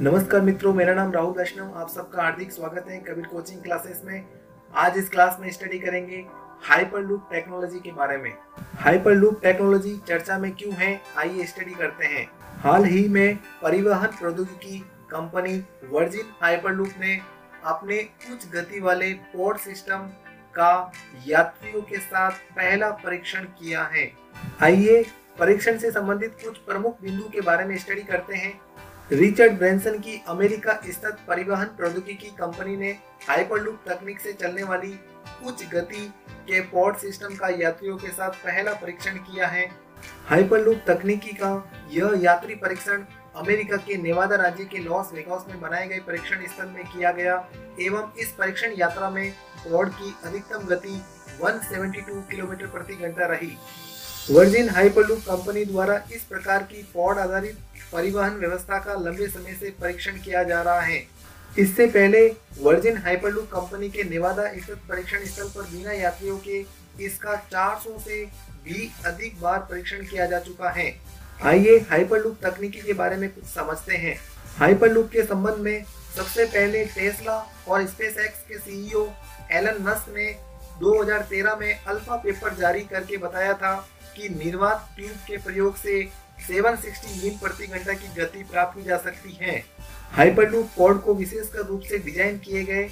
नमस्कार मित्रों, मेरा नाम राहुल वैष्णव, आप सबका हार्दिक स्वागत है कबीर कोचिंग क्लासेस में। आज इस क्लास में स्टडी करेंगे हाइपर लूप टेक्नोलॉजी के बारे में। हाइपर लूप टेक्नोलॉजी चर्चा में क्यों है, आइए स्टडी करते हैं। हाल ही में परिवहन प्रौद्योगिकी कंपनी वर्जिन हाइपरलूप ने अपने उच्च गति वाले पोर्ट सिस्टम का यात्रियों के साथ पहला परीक्षण किया है। आइए परीक्षण से संबंधित कुछ प्रमुख बिंदु के बारे में स्टडी करते हैं। रिचर्ड ब्रेंसन की अमेरिका स्थित परिवहन प्रौद्योगिकी कंपनी ने हाइपरलूप तकनीक से चलने वाली उच्च गति के पॉड सिस्टम का यात्रियों के साथ पहला परीक्षण किया है। हाइपरलूप तकनीकी का यह यात्री परीक्षण अमेरिका के नेवादा राज्य के लॉस वेगास में बनाए गए परीक्षण स्थल में किया गया एवं इस परीक्षण यात्रा में पॉड की अधिकतम गति 172 किलोमीटर प्रति घंटा रही। वर्जिन हाइपरलूप कंपनी द्वारा इस प्रकार की पॉड आधारित परिवहन व्यवस्था का लंबे समय से परीक्षण किया जा रहा है। इससे पहले वर्जिन हाइपरलूप कंपनी के नेवादा स्थित परीक्षण स्थल पर बिना यात्रियों के इसका 400 से भी अधिक बार परीक्षण किया जा चुका है। आइए हाइपरलूप तकनीकी के बारे में कुछ समझते हैं। हाइपरलूप के संबंध में सबसे पहले टेस्ला और स्पेस के सीईओ एलन मस्क ने 2013 में अल्फ़ा पेपर जारी करके बताया था कि निर्वात ट्यूब के प्रयोग से 760 मील प्रति घंटा की गति प्राप्त की जा सकती है। हाइपरलूप पॉड को विशेषकर रूप से डिज़ाइन किए गए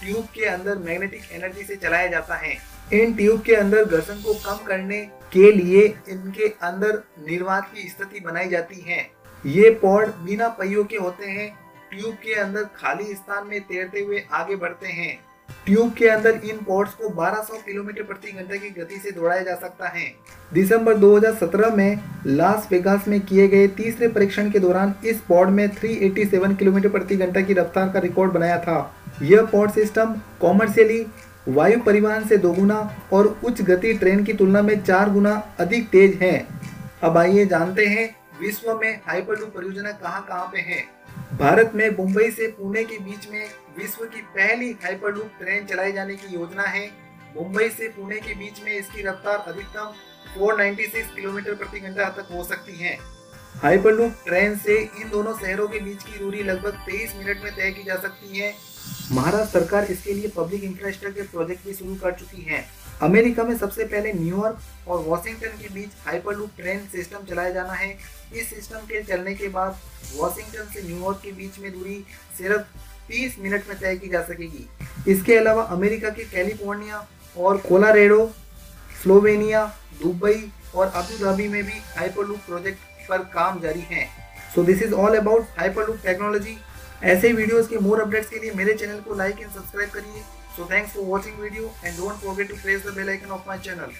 ट्यूब के अंदर मैग्नेटिक एनर्जी से चलाया जाता है। इन ट्यूब के अंदर घर्षण को कम करने के लिए इनके अंदर निर्वात की स्थिति बनाई जाती है। ये पॉड बिना पहियों के होते हैं, ट्यूब के अंदर खाली स्थान में तैरते हुए आगे बढ़ते हैं। ट्यूब के अंदर इन पॉड्स को 1200 किलोमीटर प्रति घंटे की गति से दौड़ाया जा सकता है। दिसंबर 2017 में लास वेगास में किए गए तीसरे परीक्षण के दौरान इस पॉड में 387 किलोमीटर प्रति घंटा की रफ्तार का रिकॉर्ड बनाया था। यह पॉड सिस्टम कॉमर्शियली, वायु परिवहन से दोगुना और उच्च गति ट्रेन की तुलना में चार गुना अधिक तेज है। अब आइए जानते हैं विश्व में हाइपरलूप परियोजना कहाँ कहाँ पे है। भारत में मुंबई से पुणे के बीच में विश्व की पहली हाइपरलूप ट्रेन चलाई जाने की योजना है। मुंबई से पुणे के बीच में इसकी रफ्तार अधिकतम 496 किलोमीटर प्रति घंटा तक हो सकती है। हाइपरलूप ट्रेन से इन दोनों शहरों के बीच की दूरी लगभग 23 मिनट में तय की जा सकती है। महाराष्ट्र सरकार इसके लिए पब्लिक इंफ्रास्ट्रक्चर प्रोजेक्ट भी शुरू कर चुकी है। अमेरिका में सबसे पहले न्यूयॉर्क और वॉशिंगटन के बीच हाइपरलूप ट्रेन सिस्टम चलाया जाना है। इस सिस्टम के चलने के बाद वॉशिंगटन से न्यूयॉर्क के बीच में दूरी सिर्फ़ 30 मिनट में तय की जा सकेगी। इसके अलावा अमेरिका के कैलिफ़ोर्निया और कोलारेडो, स्लोवेनिया, दुबई और अबू धाबी में भी हाइपरलूप प्रोजेक्ट पर काम जारी है। So this is all about Hyperloop technology ऐसे वीडियोस के मोर अपडेट्स के लिए मेरे चैनल को लाइक एंड सब्सक्राइब करिए। So thanks for watching video and don't forget to press the bell icon of my channel.